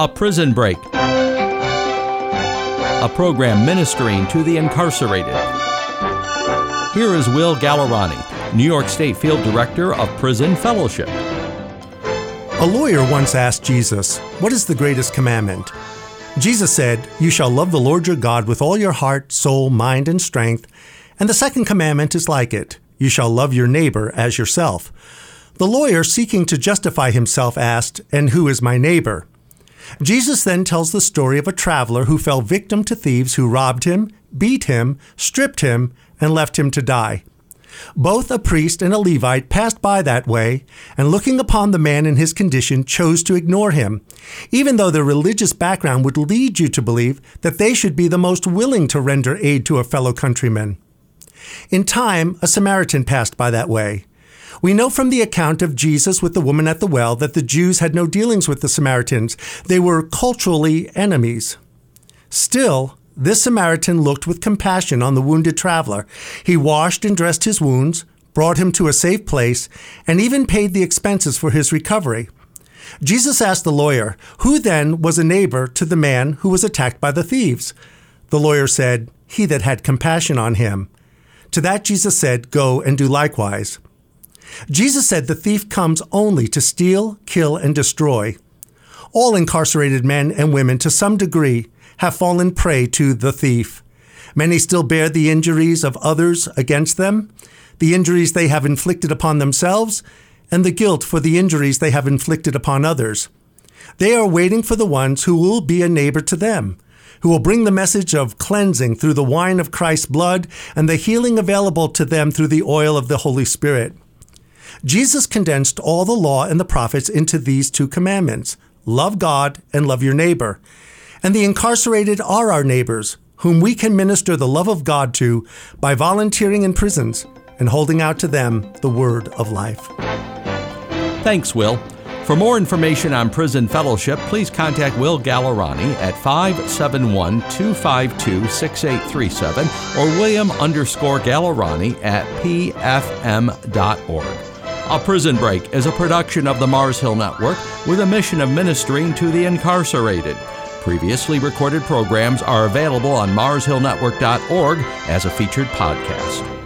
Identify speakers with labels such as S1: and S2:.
S1: A Prison Break, a program ministering to the incarcerated. Here is Will Gallerani, New York State Field Director of Prison Fellowship.
S2: A lawyer once asked Jesus, What is the greatest commandment? Jesus said, You shall love the Lord your God with all your heart, soul, mind, and strength. And the second commandment is like it You shall love your neighbor as yourself. The lawyer, seeking to justify himself, asked, And who is my neighbor? Jesus then tells the story of a traveler who fell victim to thieves who robbed him, beat him, stripped him, and left him to die. Both a priest and a Levite passed by that way, and looking upon the man in his condition, chose to ignore him, even though their religious background would lead you to believe that they should be the most willing to render aid to a fellow countryman. In time, a Samaritan passed by that way. We know from the account of Jesus with the woman at the well that the Jews had no dealings with the Samaritans. They were culturally enemies. Still, this Samaritan looked with compassion on the wounded traveler. He washed and dressed his wounds, brought him to a safe place, and even paid the expenses for his recovery. Jesus asked the lawyer, Who then was a neighbor to the man who was attacked by the thieves? The lawyer said, He that had compassion on him. To that Jesus said, Go and do likewise. Jesus said the thief comes only to steal, kill, and destroy. All incarcerated men and women, to some degree, have fallen prey to the thief. Many still bear the injuries of others against them, the injuries they have inflicted upon themselves, and the guilt for the injuries they have inflicted upon others. They are waiting for the ones who will be a neighbor to them, who will bring the message of cleansing through the wine of Christ's blood and the healing available to them through the oil of the Holy Spirit. Jesus condensed all the law and the prophets into these two commandments love God and love your neighbor. And the incarcerated are our neighbors, whom we can minister the love of God to by volunteering in prisons and holding out to them the word of life.
S1: Thanks, Will. For more information on Prison Fellowship, please contact Will Gallerani at 571 252 6837 or William underscore Gallerani at pfm.org. A Prison Break is a production of the Mars Hill Network with a mission of ministering to the incarcerated. Previously recorded programs are available on MarsHillNetwork.org as a featured podcast.